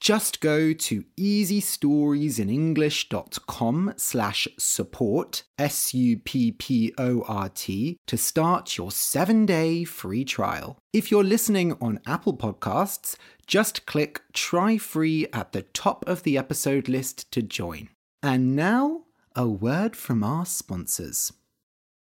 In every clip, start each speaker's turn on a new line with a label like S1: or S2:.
S1: Just go to easystoriesinenglish.com slash support, S-U-P-P-O-R-T, to start your seven-day free trial. If you're listening on Apple Podcasts, just click Try Free at the top of the episode list to join. And now, a word from our sponsors.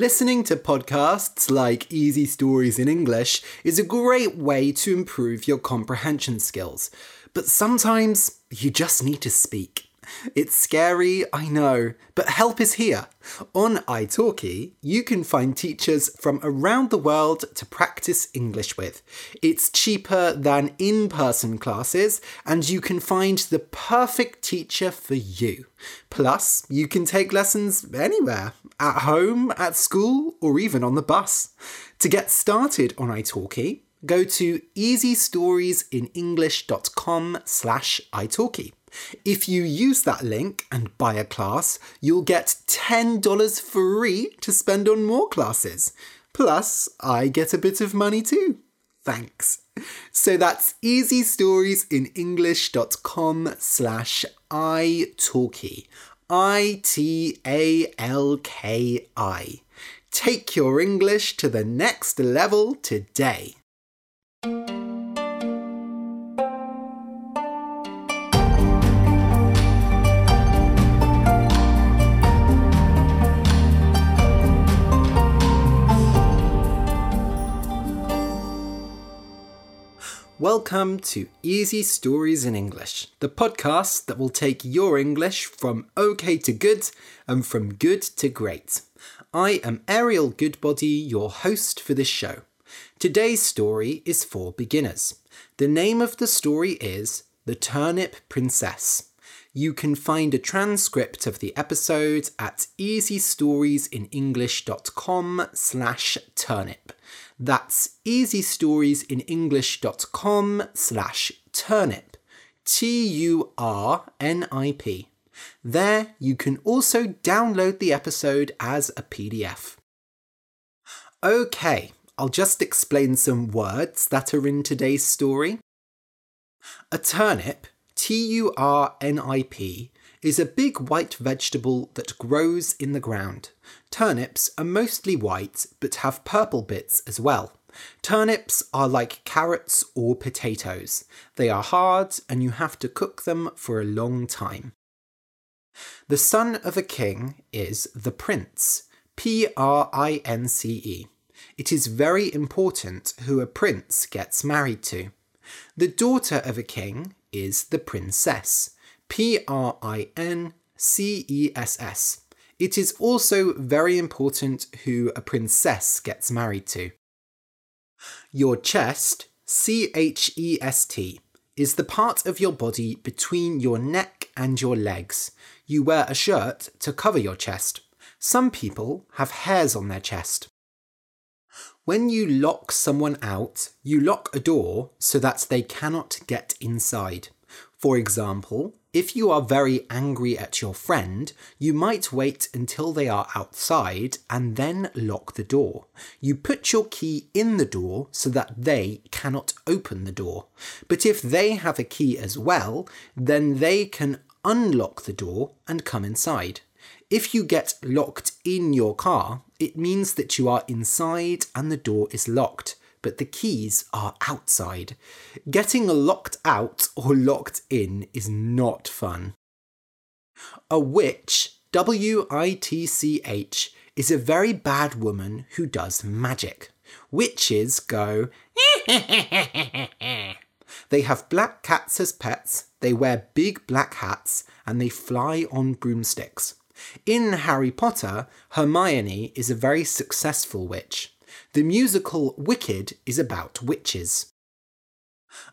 S1: Listening to podcasts like Easy Stories in English is a great way to improve your comprehension skills, but sometimes you just need to speak. It's scary, I know, but help is here. On italki, you can find teachers from around the world to practice English with. It's cheaper than in person classes, and you can find the perfect teacher for you. Plus, you can take lessons anywhere at home, at school, or even on the bus. To get started on italki, go to easystoriesinenglish.com slash italki. If you use that link and buy a class, you'll get $10 free to spend on more classes. Plus, I get a bit of money too. Thanks. So that's easystoriesinenglish.com slash italki. I-T-A-L-K-I. Take your English to the next level today. Welcome to Easy Stories in English, the podcast that will take your English from okay to good and from good to great. I am Ariel Goodbody, your host for this show. Today's story is for beginners. The name of the story is The Turnip Princess. You can find a transcript of the episode at easystoriesinenglish.com slash turnip. That's easystoriesinenglish.com slash turnip. T-U-R-N-I-P. There you can also download the episode as a PDF. Okay, I'll just explain some words that are in today's story. A turnip, T-U-R-N-I-P, is a big white vegetable that grows in the ground. Turnips are mostly white but have purple bits as well. Turnips are like carrots or potatoes. They are hard and you have to cook them for a long time. The son of a king is the prince, P R I N C E. It is very important who a prince gets married to. The daughter of a king is the princess, P R I N C E S S. It is also very important who a princess gets married to. Your chest, C H E S T, is the part of your body between your neck and your legs. You wear a shirt to cover your chest. Some people have hairs on their chest. When you lock someone out, you lock a door so that they cannot get inside. For example, if you are very angry at your friend, you might wait until they are outside and then lock the door. You put your key in the door so that they cannot open the door. But if they have a key as well, then they can unlock the door and come inside. If you get locked in your car, it means that you are inside and the door is locked. But the keys are outside. Getting locked out or locked in is not fun. A witch, W I T C H, is a very bad woman who does magic. Witches go, they have black cats as pets, they wear big black hats, and they fly on broomsticks. In Harry Potter, Hermione is a very successful witch. The musical Wicked is about witches.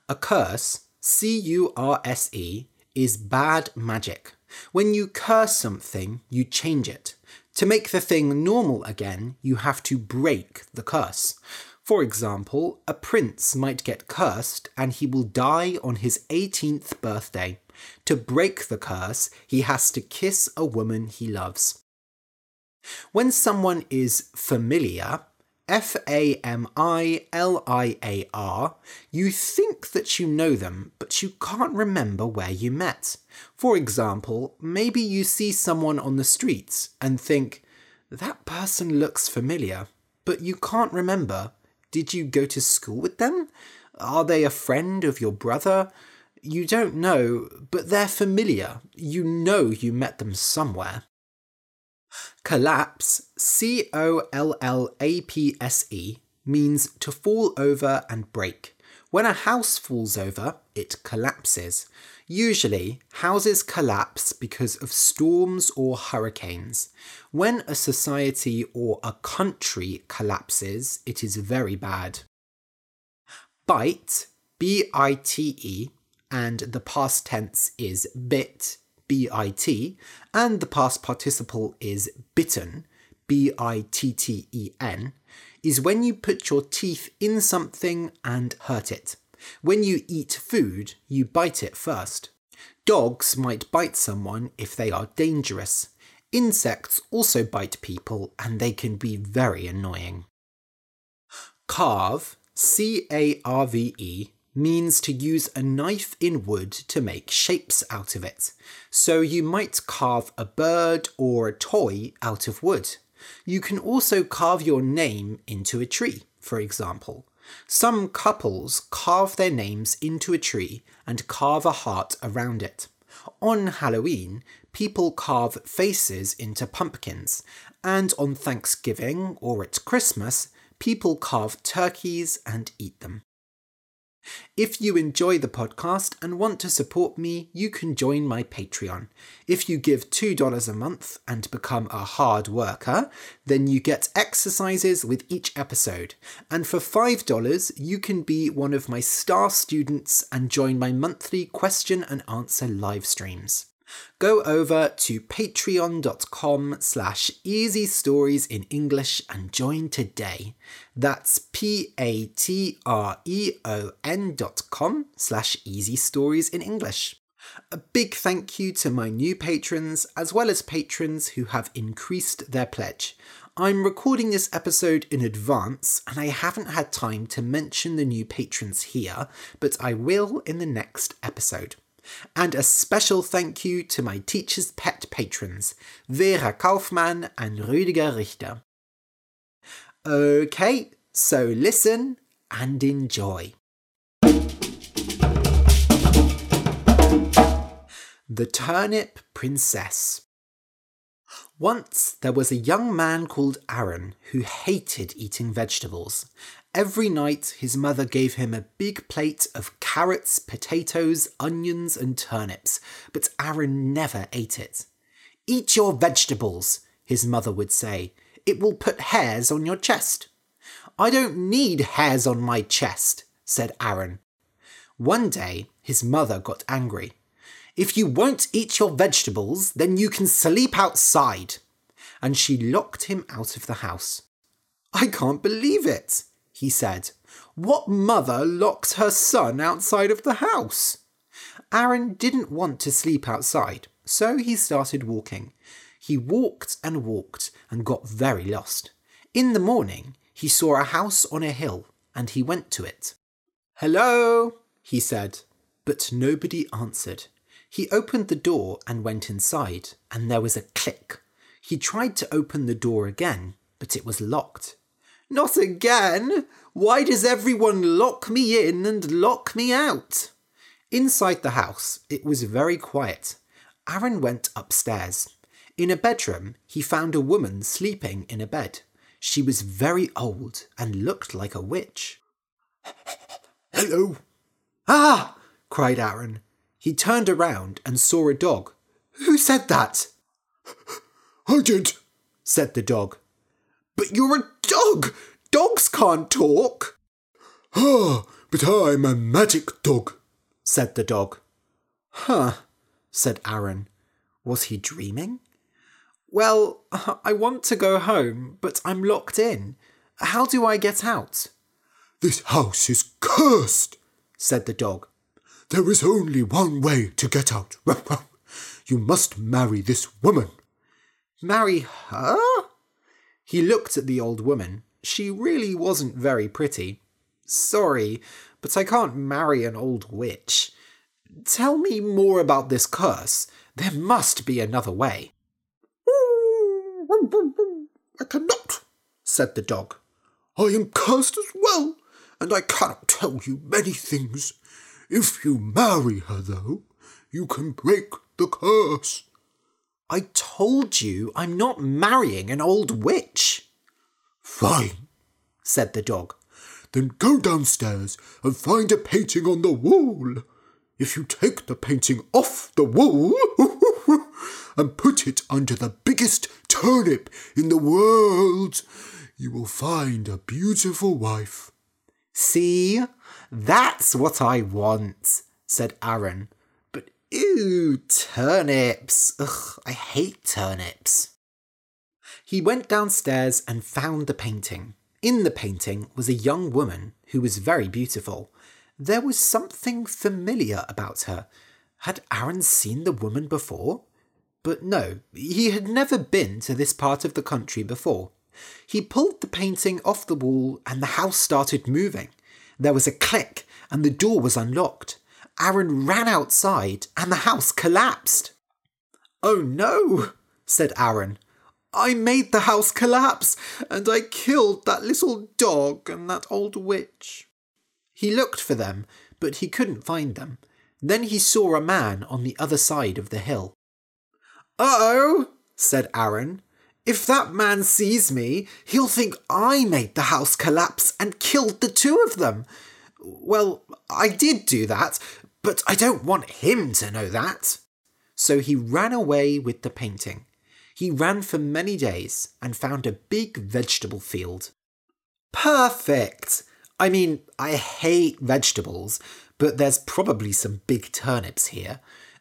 S1: A curse, C U R S E, is bad magic. When you curse something, you change it. To make the thing normal again, you have to break the curse. For example, a prince might get cursed and he will die on his 18th birthday. To break the curse, he has to kiss a woman he loves. When someone is familiar, F A M I L I A R, you think that you know them, but you can't remember where you met. For example, maybe you see someone on the streets and think, that person looks familiar, but you can't remember. Did you go to school with them? Are they a friend of your brother? You don't know, but they're familiar. You know you met them somewhere. Collapse, C O L L A P S E, means to fall over and break. When a house falls over, it collapses. Usually, houses collapse because of storms or hurricanes. When a society or a country collapses, it is very bad. Bite, B I T E, and the past tense is bit, B I T, and the past participle is bitten, B I T T E N, is when you put your teeth in something and hurt it. When you eat food, you bite it first. Dogs might bite someone if they are dangerous. Insects also bite people and they can be very annoying. Carve, C A R V E, means to use a knife in wood to make shapes out of it. So you might carve a bird or a toy out of wood. You can also carve your name into a tree, for example. Some couples carve their names into a tree and carve a heart around it. On Halloween, people carve faces into pumpkins, and on Thanksgiving or at Christmas, people carve turkeys and eat them. If you enjoy the podcast and want to support me, you can join my Patreon. If you give $2 a month and become a hard worker, then you get exercises with each episode. And for $5, you can be one of my star students and join my monthly question and answer live streams go over to patreon.com slash easy stories in English and join today. That's p-a-t-r-e-o-n dot com slash easy stories in English. A big thank you to my new patrons, as well as patrons who have increased their pledge. I'm recording this episode in advance and I haven't had time to mention the new patrons here, but I will in the next episode. And a special thank you to my teacher's pet patrons, Vera Kaufmann and Rüdiger Richter. Okay, so listen and enjoy. The Turnip Princess. Once there was a young man called Arran who hated eating vegetables. Every night his mother gave him a big plate of carrots, potatoes, onions, and turnips, but Arran never ate it. Eat your vegetables, his mother would say. It will put hairs on your chest. I don't need hairs on my chest, said Arran. One day his mother got angry. If you won't eat your vegetables, then you can sleep outside. And she locked him out of the house. I can't believe it, he said. What mother locks her son outside of the house? Arran didn't want to sleep outside, so he started walking. He walked and walked and got very lost. In the morning, he saw a house on a hill and he went to it. Hello, he said, but nobody answered. He opened the door and went inside, and there was a click. He tried to open the door again, but it was locked. Not again! Why does everyone lock me in and lock me out? Inside the house, it was very quiet. Arran went upstairs. In a bedroom, he found a woman sleeping in a bed. She was very old and looked like a witch. Hello. Ah! cried Arran. He turned around and saw a dog. Who said that? I did, said the dog. But you're a dog! Dogs can't talk! Ah, but I'm a magic dog, said the dog. Huh, said Arran. Was he dreaming? Well, I want to go home, but I'm locked in. How do I get out? This house is cursed, said the dog. There is only one way to get out. You must marry this woman. Marry her? He looked at the old woman. She really wasn't very pretty. Sorry, but I can't marry an old witch. Tell me more about this curse. There must be another way. I cannot, said the dog. I am cursed as well, and I cannot tell you many things. If you marry her, though, you can break the curse. I told you I'm not marrying an old witch. Fine, said the dog. Then go downstairs and find a painting on the wall. If you take the painting off the wall and put it under the biggest turnip in the world, you will find a beautiful wife. See, that's what I want, said Arran. Ew, turnips. Ugh, I hate turnips. He went downstairs and found the painting. In the painting was a young woman who was very beautiful. There was something familiar about her. Had Arran seen the woman before? But no, he had never been to this part of the country before. He pulled the painting off the wall and the house started moving. There was a click and the door was unlocked. Arran ran outside and the house collapsed. Oh no, said Arran. I made the house collapse and I killed that little dog and that old witch. He looked for them, but he couldn't find them. Then he saw a man on the other side of the hill. Oh, said Arran. If that man sees me, he'll think I made the house collapse and killed the two of them. Well, I did do that, but I don't want him to know that. So he ran away with the painting. He ran for many days and found a big vegetable field. Perfect! I mean, I hate vegetables, but there's probably some big turnips here.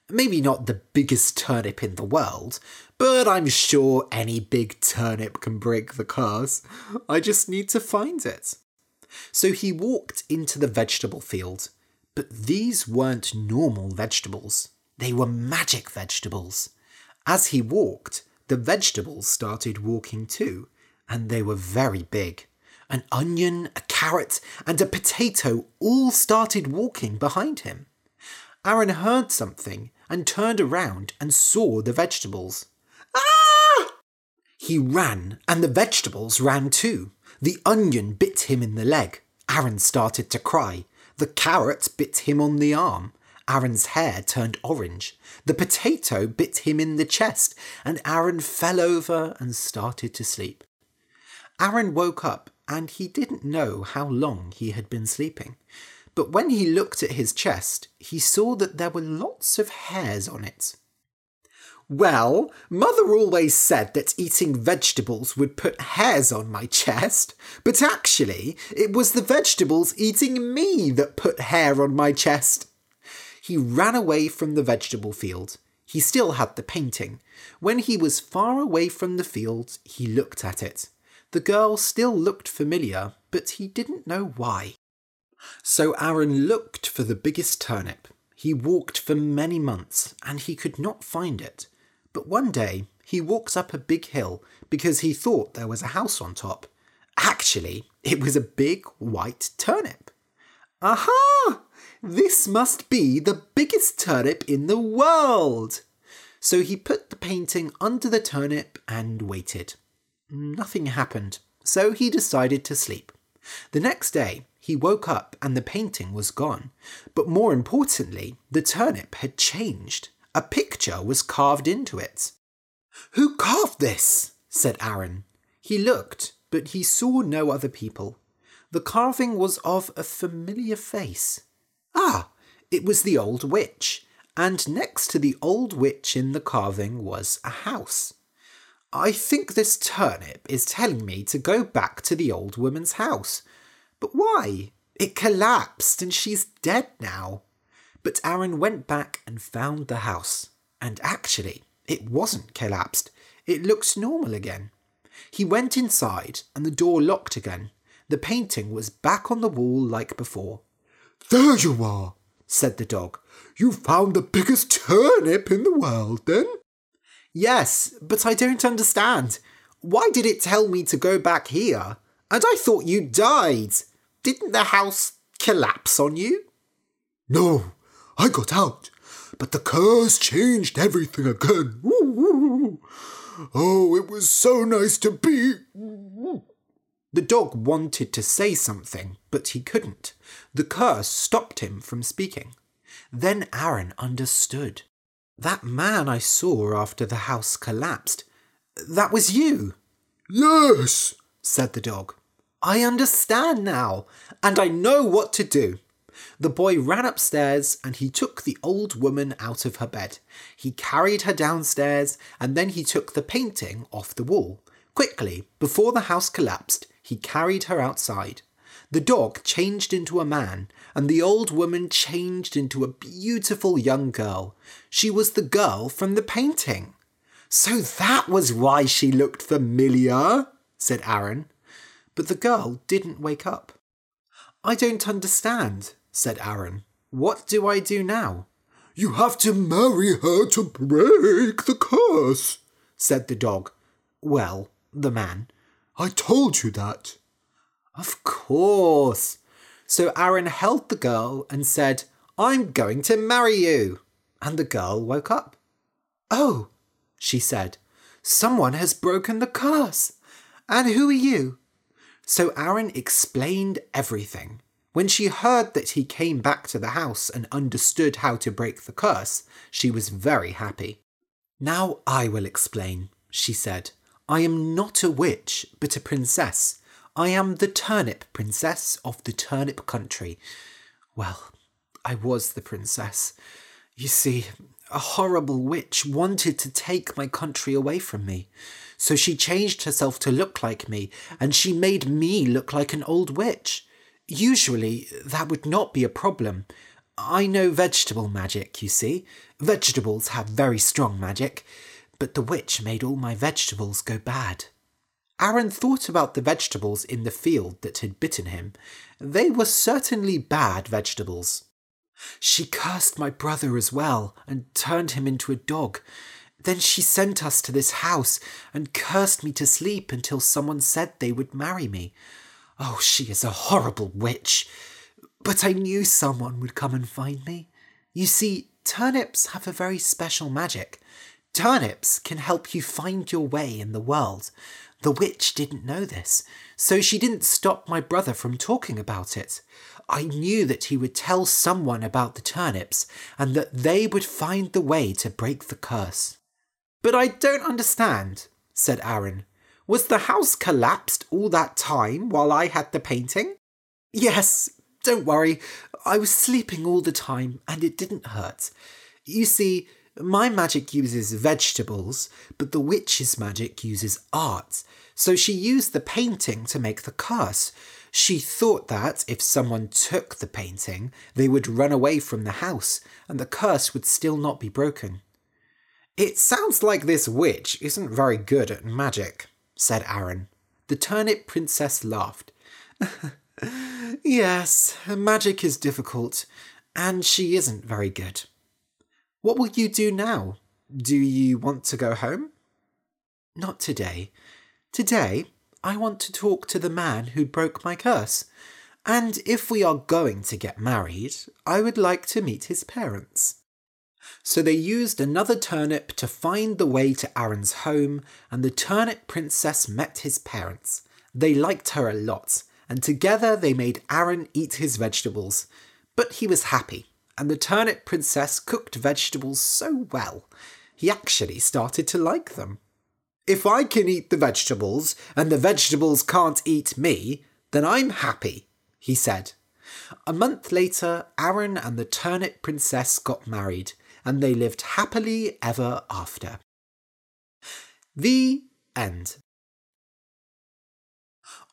S1: Maybe not the biggest turnip in the world, but I'm sure any big turnip can break the curse. I just need to find it. So he walked into the vegetable field, but these weren't normal vegetables. They were magic vegetables. As he walked, the vegetables started walking too, and they were very big. An onion, a carrot, and a potato all started walking behind him. Arran heard something and turned around and saw the vegetables. Ah! He ran, and the vegetables ran too. The onion bit him in the leg. Arran started to cry. The carrot bit him on the arm. Arran's hair turned orange. The potato bit him in the chest, and Arran fell over and started to sleep. Arran woke up, and he didn't know how long he had been sleeping. But when he looked at his chest, he saw that there were lots of hairs on it. Well, Mother always said that eating vegetables would put hairs on my chest, but actually, it was the vegetables eating me that put hair on my chest. He ran away from the vegetable field. He still had the painting. When he was far away from the field, he looked at it. The girl still looked familiar, but he didn't know why. So Arran looked for the biggest turnip. He walked for many months and he could not find it. But one day he walks up a big hill because he thought there was a house on top. Actually, it was a big white turnip. Aha! This must be the biggest turnip in the world! So he put the painting under the turnip and waited. Nothing happened. so he decided to sleep. The next day, he woke up and the painting was gone. But more importantly, the turnip had changed. A picture was carved into it. Who carved this? said Arran. He looked, but he saw no other people. The carving was of a familiar face. Ah, it was the old witch, and next to the old witch in the carving was a house. I think this turnip is telling me to go back to the old woman's house. But why? It collapsed and she's dead now. But Arran went back and found the house. And actually, it wasn't collapsed. It looks normal again. He went inside and the door locked again. The painting was back on the wall like before.
S2: There you are, said the dog. You found the biggest turnip in the world, then?
S1: Yes, but I don't understand. Why did it tell me to go back here? And I thought you died. Didn't the house collapse on you?
S2: No, I got out, but the curse changed everything again. Oh, it was so nice to be.
S1: The dog wanted to say something, but he couldn't. The curse stopped him from speaking. Then Arran understood. That man I saw after the house collapsed, that was you.
S2: Yes,
S1: said the dog. I understand now, and I know what to do. The boy ran upstairs and he took the old woman out of her bed. He carried her downstairs and then he took the painting off the wall. Quickly, before the house collapsed, he carried her outside. The dog changed into a man, and the old woman changed into a beautiful young girl. She was the girl from the painting. So that was why she looked familiar, said Arran. But the girl didn't wake up. I don't understand, said Arran. What do I do now?
S2: You have to marry her to break the curse,
S1: said the dog. Well, the man.
S2: I told you that.
S1: Of course. So Arran held the girl and said, I'm going to marry you. And the girl woke up. Oh, she said, someone has broken the curse. And who are you? So Arran explained everything. When she heard that he came back to the house and understood how to break the curse, she was very happy. Now I will explain, she said. I am not a witch, but a princess. I am the turnip princess of the turnip country. Well, I was the princess. You see, a horrible witch wanted to take my country away from me. So she changed herself to look like me, and she made me look like an old witch. Usually, that would not be a problem. I know vegetable magic, you see. Vegetables have very strong magic but the witch made all my vegetables go bad. Aaron thought about the vegetables in the field that had bitten him. They were certainly bad vegetables. She cursed my brother as well and turned him into a dog. Then she sent us to this house and cursed me to sleep until someone said they would marry me. Oh, she is a horrible witch. But I knew someone would come and find me. You see, turnips have a very special magic. Turnips can help you find your way in the world. The witch didn't know this, so she didn't stop my brother from talking about it. I knew that he would tell someone about the turnips and that they would find the way to break the curse. But I don't understand, said Arran. Was the house collapsed all that time while I had the painting? Yes, don't worry. I was sleeping all the time and it didn't hurt. You see, my magic uses vegetables, but the witch's magic uses art. So she used the painting to make the curse. She thought that if someone took the painting, they would run away from the house, and the curse would still not be broken. It sounds like this witch isn't very good at magic, said Arran. The turnip princess laughed. yes, magic is difficult, and she isn't very good. What will you do now? Do you want to go home? Not today. Today, I want to talk to the man who broke my curse. And if we are going to get married, I would like to meet his parents. So they used another turnip to find the way to Arran's home, and the turnip princess met his parents. They liked her a lot, and together they made Arran eat his vegetables. But he was happy, and the turnip princess cooked vegetables so well, he actually started to like them. If I can eat the vegetables and the vegetables can't eat me, then I'm happy, he said. A month later, Arran and the turnip princess got married, and they lived happily ever after. The end.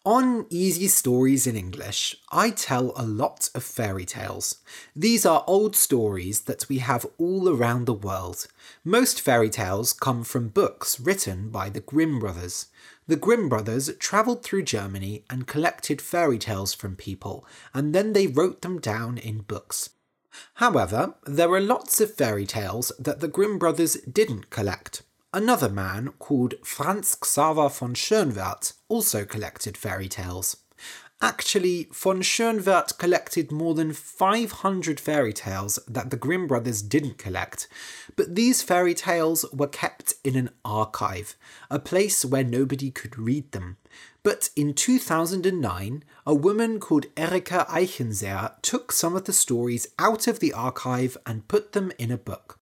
S1: On Easy Stories in English, I tell a lot of fairy tales. These are old stories that we have all around the world. Most fairy tales come from books written by the Grimm brothers. The Grimm brothers travelled through Germany and collected fairy tales from people, and then they wrote them down in books. However, there are lots of fairy tales that the Grimm brothers didn't collect. Another man called Franz Xaver von Schönwerth also collected fairy tales. Actually, von Schönwerth collected more than 500 fairy tales that the Grimm brothers didn't collect, but these fairy tales were kept in an archive, a place where nobody could read them. But in 2009, a woman called Erika Eichenseer took some of the stories out of the archive and put them in a book.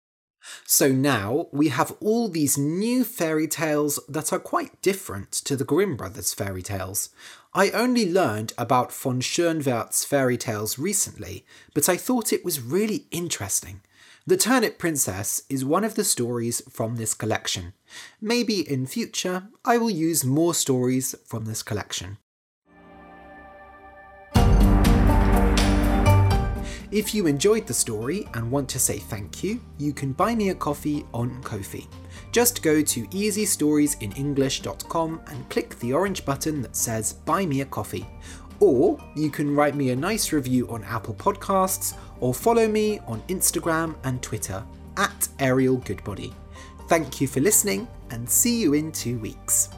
S1: So now we have all these new fairy tales that are quite different to the Grimm brothers' fairy tales. I only learned about von Schönwerth's fairy tales recently, but I thought it was really interesting. The Turnip Princess is one of the stories from this collection. Maybe in future I will use more stories from this collection. If you enjoyed the story and want to say thank you, you can buy me a coffee on Ko-fi. Just go to easystoriesinenglish.com and click the orange button that says Buy Me a Coffee. Or you can write me a nice review on Apple Podcasts or follow me on Instagram and Twitter at Ariel Goodbody. Thank you for listening and see you in two weeks.